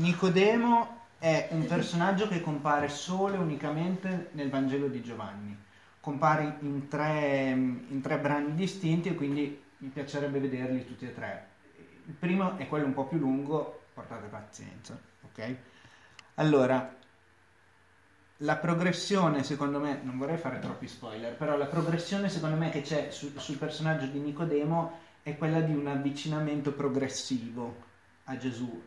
Nicodemo è un personaggio che compare solo e unicamente nel Vangelo di Giovanni. Compare in tre, in tre brani distinti e quindi mi piacerebbe vederli tutti e tre. Il primo è quello un po' più lungo, portate pazienza, ok? Allora, la progressione, secondo me, non vorrei fare troppi spoiler, però la progressione, secondo me, che c'è su, sul personaggio di Nicodemo è quella di un avvicinamento progressivo a Gesù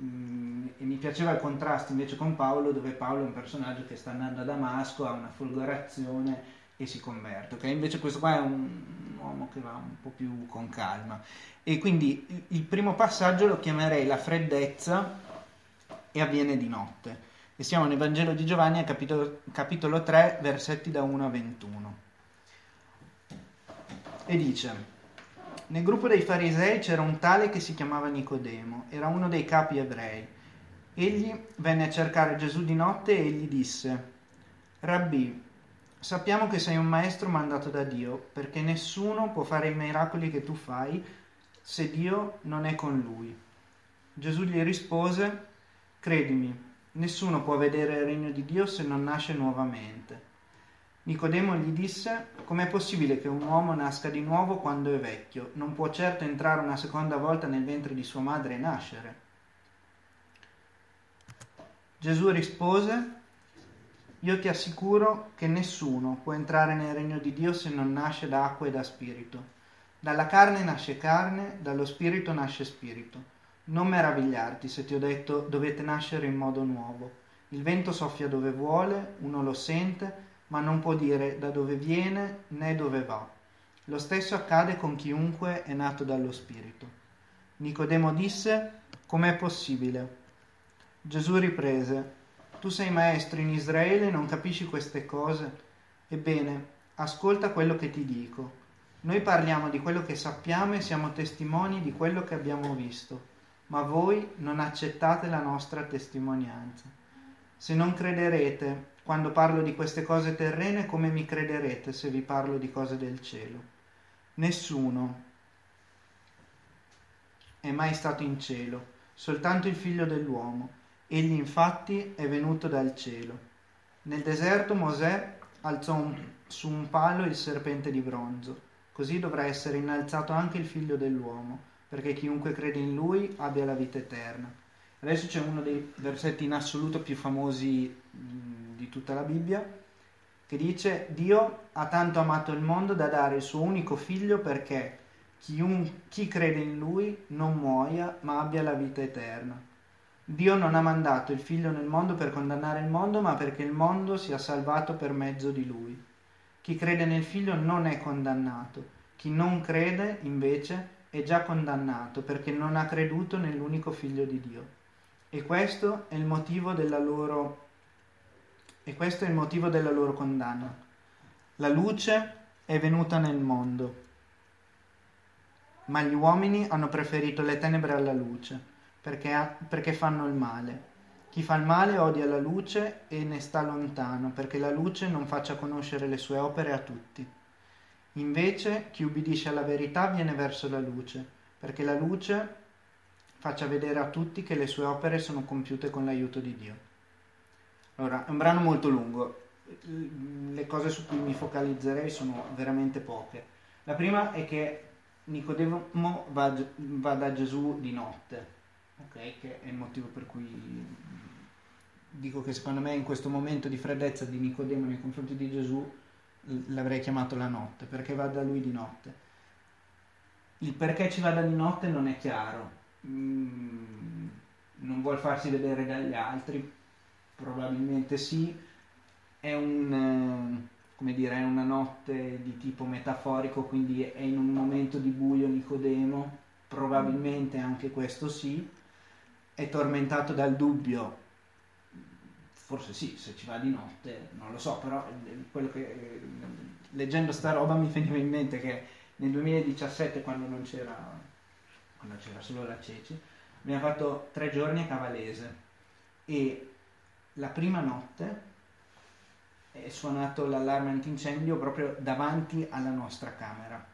Mm, e mi piaceva il contrasto invece con Paolo dove Paolo è un personaggio che sta andando a Damasco ha una folgorazione e si converte ok? Invece questo qua è un, uomo che va un po' più con calma. E quindi il primo passaggio lo chiamerei la freddezza e avviene di notte. E siamo nel Vangelo di Giovanni capitolo, capitolo 3 versetti da 1 a 21 e dice nel gruppo dei farisei c'era un tale che si chiamava Nicodemo, era uno dei capi ebrei. Egli venne a cercare Gesù di notte e gli disse, Rabbi, sappiamo che sei un maestro mandato da Dio, perché nessuno può fare i miracoli che tu fai se Dio non è con lui. Gesù gli rispose, Credimi, nessuno può vedere il regno di Dio se non nasce nuovamente. Nicodemo gli disse, com'è possibile che un uomo nasca di nuovo quando è vecchio? Non può certo entrare una seconda volta nel ventre di sua madre e nascere. Gesù rispose, io ti assicuro che nessuno può entrare nel regno di Dio se non nasce da acqua e da spirito. Dalla carne nasce carne, dallo spirito nasce spirito. Non meravigliarti se ti ho detto dovete nascere in modo nuovo. Il vento soffia dove vuole, uno lo sente, ma non può dire da dove viene né dove va. Lo stesso accade con chiunque è nato dallo Spirito. Nicodemo disse, com'è possibile? Gesù riprese, tu sei maestro in Israele e non capisci queste cose? Ebbene, ascolta quello che ti dico. Noi parliamo di quello che sappiamo e siamo testimoni di quello che abbiamo visto, ma voi non accettate la nostra testimonianza. Se non crederete quando parlo di queste cose terrene, come mi crederete se vi parlo di cose del cielo? Nessuno è mai stato in cielo, soltanto il figlio dell'uomo. Egli infatti è venuto dal cielo. Nel deserto Mosè alzò un, su un palo il serpente di bronzo. Così dovrà essere innalzato anche il figlio dell'uomo, perché chiunque crede in lui abbia la vita eterna. Adesso c'è uno dei versetti in assoluto più famosi di tutta la Bibbia, che dice Dio ha tanto amato il mondo da dare il suo unico figlio perché chiun, chi crede in lui non muoia ma abbia la vita eterna. Dio non ha mandato il figlio nel mondo per condannare il mondo ma perché il mondo sia salvato per mezzo di lui. Chi crede nel figlio non è condannato, chi non crede invece è già condannato perché non ha creduto nell'unico figlio di Dio. E questo è il motivo della loro motivo della loro condanna. La luce è venuta nel mondo, ma gli uomini hanno preferito le tenebre alla luce, perché, perché fanno il male. Chi fa il male odia la luce e ne sta lontano, perché la luce non faccia conoscere le sue opere a tutti. Invece chi ubbidisce alla verità viene verso la luce, perché la luce faccia vedere a tutti che le sue opere sono compiute con l'aiuto di Dio. Allora, è un brano molto lungo, le cose su cui mi focalizzerei sono veramente poche. La prima è che Nicodemo va, va da Gesù di notte, okay? che è il motivo per cui dico che secondo me in questo momento di freddezza di Nicodemo nei confronti di Gesù l'avrei chiamato la notte, perché va da lui di notte. Il perché ci vada di notte non è chiaro, mm, non vuol farsi vedere dagli altri, probabilmente sì, è, un, eh, come dire, è una notte di tipo metaforico, quindi è in un momento di buio Nicodemo, probabilmente anche questo sì, è tormentato dal dubbio, forse sì, se ci va di notte, non lo so, però quello che, leggendo sta roba mi veniva in mente che nel 2017 quando non c'era, quando c'era solo la Ceci, abbiamo fatto tre giorni a Cavalese e la prima notte è suonato l'allarme antincendio proprio davanti alla nostra camera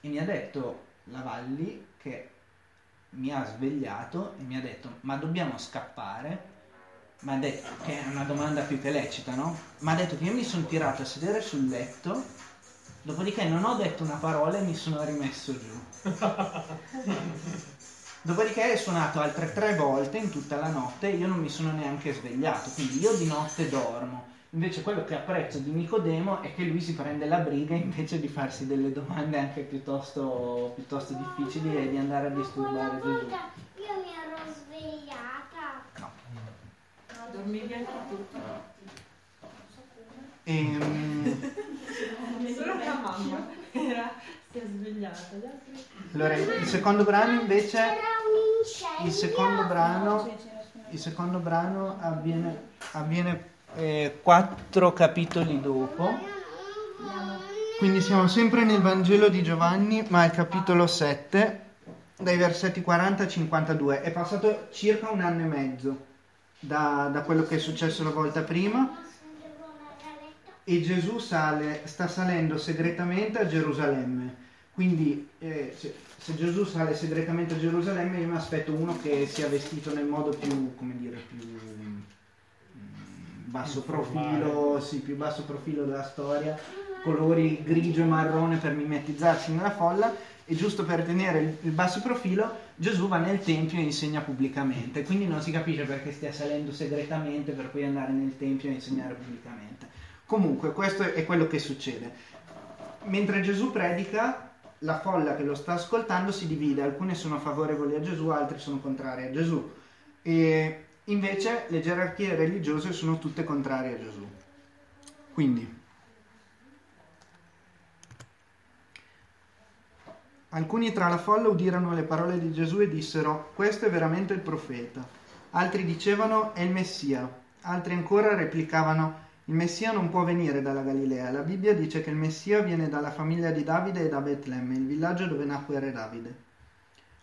e mi ha detto la Valli che mi ha svegliato e mi ha detto ma dobbiamo scappare? Mi ha detto che è una domanda più che lecita, no? Mi ha detto che io mi sono tirato a sedere sul letto, dopodiché non ho detto una parola e mi sono rimesso giù. Dopodiché è suonato altre tre volte in tutta la notte e io non mi sono neanche svegliato, quindi io di notte dormo. Invece quello che apprezzo di Nicodemo è che lui si prende la briga invece di farsi delle domande anche piuttosto, piuttosto difficili e di andare a disturbare Gesù. Io mi ero svegliata. No. Dormivi anche tu. Ehm... Solo mia mamma era, si è svegliata. Allora, il secondo brano invece... Il secondo brano, il secondo brano avviene, avviene eh, quattro capitoli dopo. Quindi siamo sempre nel Vangelo di Giovanni, ma al capitolo 7, dai versetti 40 a 52. È passato circa un anno e mezzo da, da quello che è successo la volta prima e Gesù sale, sta salendo segretamente a Gerusalemme. Quindi eh, se, se, Gesù sale segretamente a Gerusalemme io mi aspetto uno che sia vestito nel modo più, come dire, più basso profilo, sì, più basso profilo della storia, colori grigio e marrone per mimetizzarsi nella folla e giusto per tenere il, il basso profilo Gesù va nel tempio e insegna pubblicamente, quindi non si capisce perché stia salendo segretamente per poi andare nel tempio e insegnare pubblicamente. Comunque questo è quello che succede. Mentre Gesù predica, la folla che lo sta ascoltando si divide, alcune sono favorevoli a Gesù, altre sono contrarie a Gesù. E Invece le gerarchie religiose sono tutte contrarie a Gesù. Quindi, alcuni tra la folla udirono le parole di Gesù e dissero, questo è veramente il profeta. Altri dicevano, è il Messia. Altri ancora replicavano, il Messia non può venire dalla Galilea. La Bibbia dice che il Messia viene dalla famiglia di Davide e da Betlemme, il villaggio dove nacque Re Davide.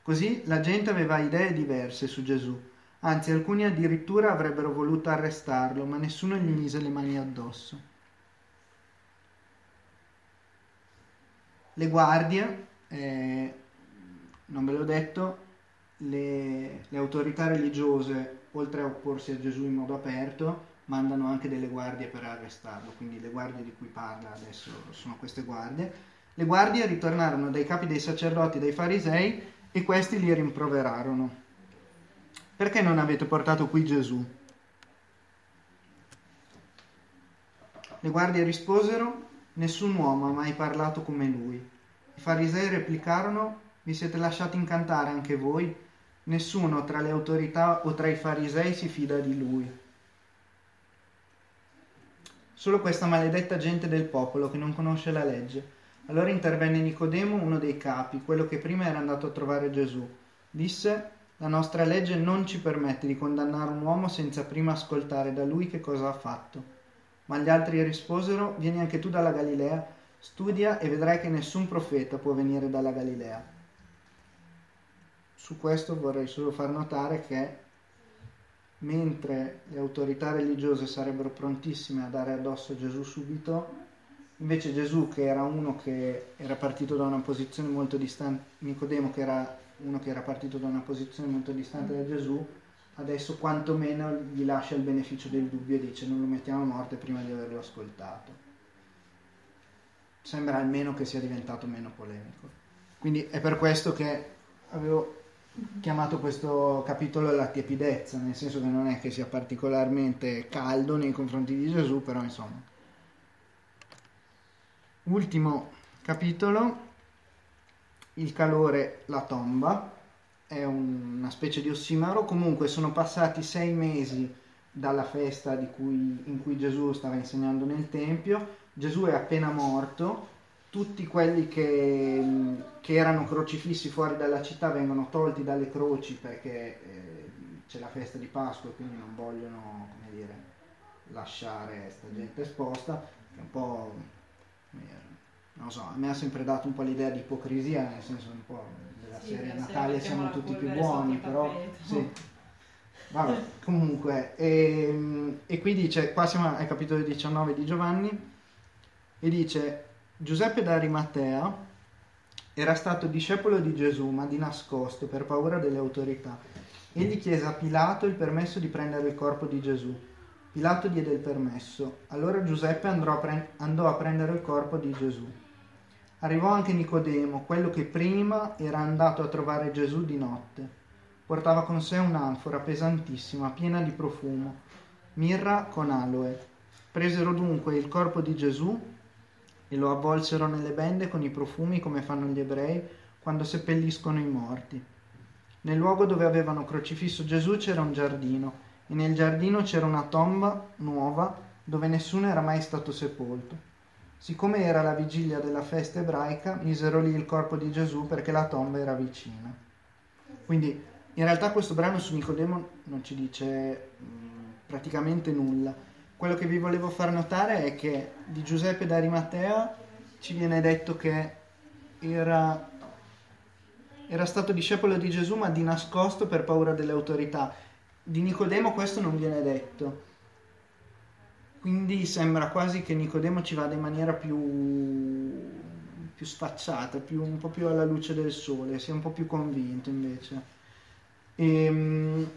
Così la gente aveva idee diverse su Gesù Anzi, alcuni addirittura avrebbero voluto arrestarlo, ma nessuno gli mise le mani addosso. Le guardie, eh, non ve l'ho detto, le, le autorità religiose, oltre a opporsi a Gesù in modo aperto, mandano anche delle guardie per arrestarlo, quindi le guardie di cui parla adesso sono queste guardie. Le guardie ritornarono dai capi dei sacerdoti e dai farisei e questi li rimproverarono perché non avete portato qui Gesù? Le guardie risposero, nessun uomo ha mai parlato come lui. I farisei replicarono, vi siete lasciati incantare anche voi? Nessuno tra le autorità o tra i farisei si fida di lui. Solo questa maledetta gente del popolo che non conosce la legge. Allora intervenne Nicodemo, uno dei capi, quello che prima era andato a trovare Gesù. Disse, la nostra legge non ci permette di condannare un uomo senza prima ascoltare da lui che cosa ha fatto. Ma gli altri risposero, vieni anche tu dalla Galilea, studia e vedrai che nessun profeta può venire dalla Galilea. Su questo vorrei solo far notare che mentre le autorità religiose sarebbero prontissime a dare addosso a Gesù subito, invece Gesù che era uno che era partito da una posizione molto distante, Nicodemo che era uno che era partito da una posizione molto distante da Gesù, adesso quantomeno gli lascia il beneficio del dubbio e dice non lo mettiamo a morte prima di averlo ascoltato. Sembra almeno che sia diventato meno polemico. Quindi è per questo che avevo chiamato questo capitolo la tiepidezza, nel senso che non è che sia particolarmente caldo nei confronti di Gesù, però insomma. Ultimo capitolo, il calore la tomba, è un, una specie di ossimaro, comunque sono passati sei mesi dalla festa cui, in cui Gesù stava insegnando nel Tempio, Gesù è appena morto, tutti quelli che, che erano crocifissi fuori dalla città vengono tolti dalle croci perché eh, c'è la festa di Pasqua e quindi non vogliono dire, lasciare questa gente esposta, che è un po' non so, a me ha sempre dato un po' l'idea di ipocrisia, nel senso un po' della sì, serie Natale siamo tutti più buoni, però sì. Vabbè, comunque, e, ehm, e, qui dice, qua siamo al capitolo 19 di Giovanni, e dice Giuseppe d'Arimatea, Era stato discepolo di Gesù, ma di nascosto, per paura delle autorità. Egli chiese a Pilato il permesso di prendere il corpo di Gesù. Pilato diede il permesso. Allora Giuseppe andò a, pre- andò a prendere il corpo di Gesù. Arrivò anche Nicodemo, quello che prima era andato a trovare Gesù di notte. Portava con sé un'anfora pesantissima, piena di profumo, mirra con aloe. Presero dunque il corpo di Gesù e lo avvolsero nelle bende con i profumi come fanno gli ebrei quando seppelliscono i morti. Nel luogo dove avevano crocifisso Gesù c'era un giardino e nel giardino c'era una tomba nuova dove nessuno era mai stato sepolto. Siccome era la vigilia della festa ebraica, misero lì il corpo di Gesù perché la tomba era vicina. Quindi in realtà questo brano su Nicodemo non ci dice mh, praticamente nulla quello che vi volevo far notare è che di Giuseppe d'Arimatea ci viene detto che era, era stato discepolo di Gesù ma di nascosto per paura delle autorità. Di Nicodemo questo non viene detto. Quindi sembra quasi che Nicodemo ci vada in maniera più, più sfacciata, più, un po' più alla luce del sole, sia un po' più convinto invece. Ehm,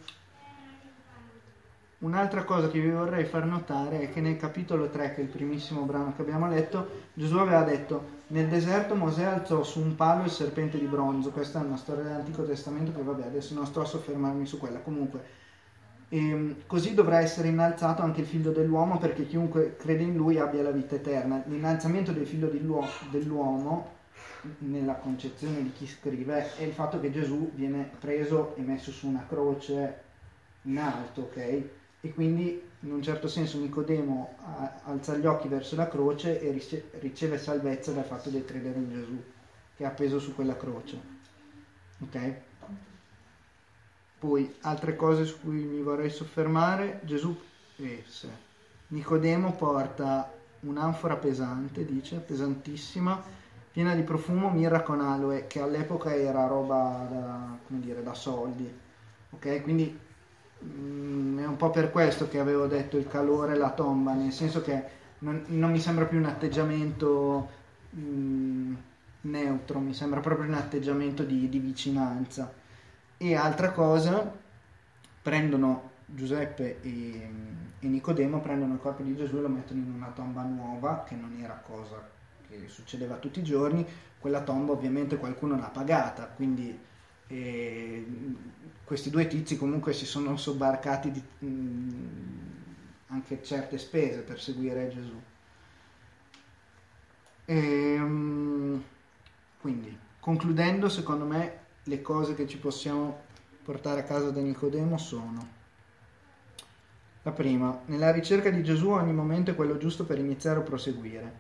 Un'altra cosa che vi vorrei far notare è che nel capitolo 3, che è il primissimo brano che abbiamo letto, Gesù aveva detto nel deserto Mosè alzò su un palo il serpente di bronzo, questa è una storia dell'Antico Testamento che vabbè adesso non sto a soffermarmi su quella, comunque e, ehm, così dovrà essere innalzato anche il figlio dell'uomo perché chiunque crede in lui abbia la vita eterna. L'innalzamento del figlio dell'uomo, nella concezione di chi scrive, è il fatto che Gesù viene preso e messo su una croce in alto, ok? E quindi in un certo senso Nicodemo alza gli occhi verso la croce e riceve salvezza dal fatto di credere in Gesù che è appeso su quella croce. Ok? Poi altre cose su cui mi vorrei soffermare, Gesù eh, Nicodemo porta un'anfora pesante, dice, pesantissima, piena di profumo, mirra con aloe, che all'epoca era roba da, dire, da soldi. Ok? Quindi Mm, è un po' per questo che avevo detto il calore e la tomba, nel senso che non, non mi sembra più un atteggiamento mh, mm, neutro, mi sembra proprio un atteggiamento di, di vicinanza. E altra cosa, prendono Giuseppe e, e, Nicodemo, prendono il corpo di Gesù e lo mettono in una tomba nuova, che non era cosa che succedeva tutti i giorni, quella tomba ovviamente qualcuno l'ha pagata, quindi e questi due tizi comunque si sono sobbarcati di, mh, anche certe spese per seguire Gesù. E, mh, quindi, concludendo, secondo me le cose che ci possiamo portare a casa da Nicodemo sono la prima, nella ricerca di Gesù ogni momento è quello giusto per iniziare o proseguire.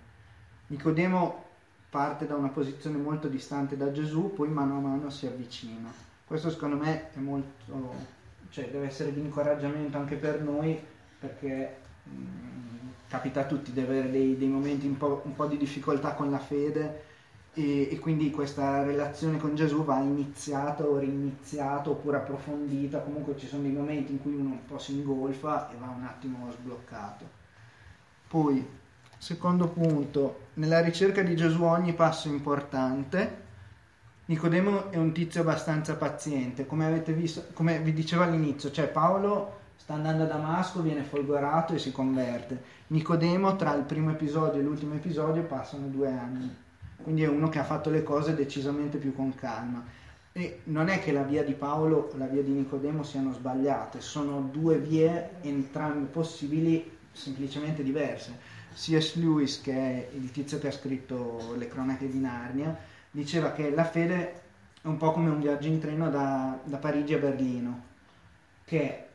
Nicodemo parte da una posizione molto distante da Gesù, poi mano a mano si avvicina. Questo secondo me è molto, cioè deve essere di incoraggiamento anche per noi perché mh, mm, capita a tutti di avere dei, dei momenti un po', un po', di difficoltà con la fede e, e, quindi questa relazione con Gesù va iniziata o riniziata oppure approfondita, comunque ci sono dei momenti in cui uno un po' si ingolfa e va un attimo sbloccato. Poi Secondo punto, nella ricerca di Gesù ogni passo è importante. Nicodemo è un tizio abbastanza paziente, come avete visto, come vi dicevo all'inizio, cioè Paolo sta andando a Damasco, viene folgorato e si converte. Nicodemo tra il primo episodio e l'ultimo episodio passano due anni, quindi è uno che ha fatto le cose decisamente più con calma. E non è che la via di Paolo o la via di Nicodemo siano sbagliate, sono due vie entrambe possibili, semplicemente diverse. C.S. Lewis, che è il tizio che ha scritto le cronache di Narnia, diceva che la fede è un po' come un viaggio in treno da, da Parigi a Berlino, che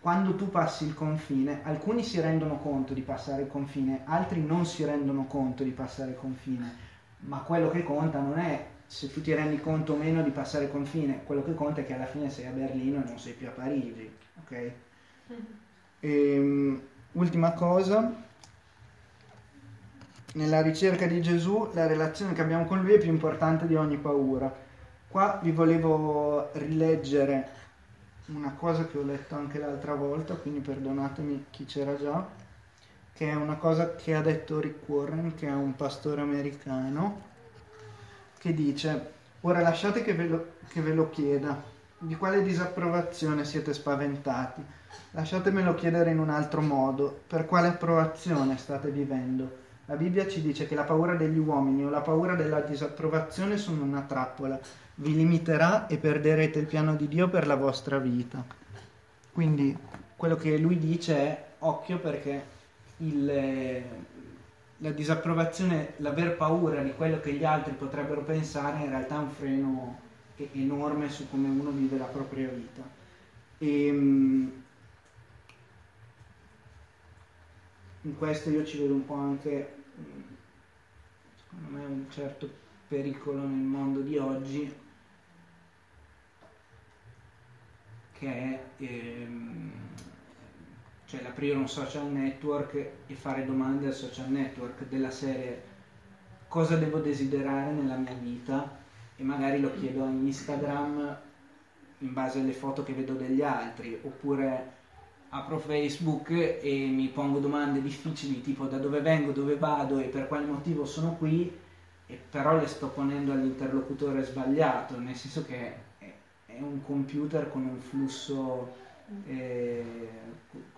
quando tu passi il confine, alcuni si rendono conto di passare il confine, altri non si rendono conto di passare il confine, ma quello che conta non è se tu ti rendi conto o meno di passare il confine, quello che conta è che alla fine sei a Berlino e non sei più a Parigi, ok? E, ehm, ultima cosa, nella ricerca di Gesù la relazione che abbiamo con lui è più importante di ogni paura. Qua vi volevo rileggere una cosa che ho letto anche l'altra volta, quindi perdonatemi chi c'era già, che è una cosa che ha detto Rick Warren, che è un pastore americano, che dice, ora lasciate che ve lo, che ve lo chieda, di quale disapprovazione siete spaventati? Lasciatemelo chiedere in un altro modo, per quale approvazione state vivendo? La Bibbia ci dice che la paura degli uomini o la paura della disapprovazione sono una trappola, vi limiterà e perderete il piano di Dio per la vostra vita. Quindi quello che lui dice è occhio perché il, la disapprovazione, l'aver paura di quello che gli altri potrebbero pensare in realtà è un freno enorme su come uno vive la propria vita. E, ehm, in questo io ci vedo un po' anche, secondo me, un certo pericolo nel mondo di oggi, che è ehm, cioè l'aprire un social network e fare domande al social network della serie cosa devo desiderare nella mia vita? E magari lo chiedo a Instagram in base alle foto che vedo degli altri oppure apro Facebook e mi pongo domande difficili tipo da dove vengo, dove vado e per quale motivo sono qui e però le sto ponendo all'interlocutore sbagliato, nel senso che è, un computer con un flusso eh,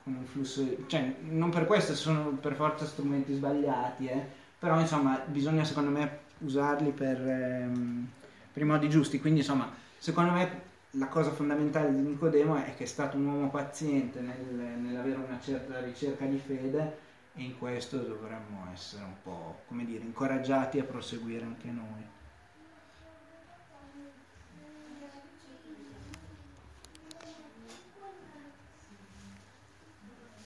con un flusso cioè non per questo sono per forza strumenti sbagliati eh, però insomma bisogna secondo me usarli per, ehm, per i modi giusti. Quindi insomma secondo me la cosa fondamentale di Nicodemo è che è stato un uomo paziente nel, nell'avere una certa ricerca di fede e in questo dovremmo essere un po', come dire, incoraggiati a proseguire anche noi.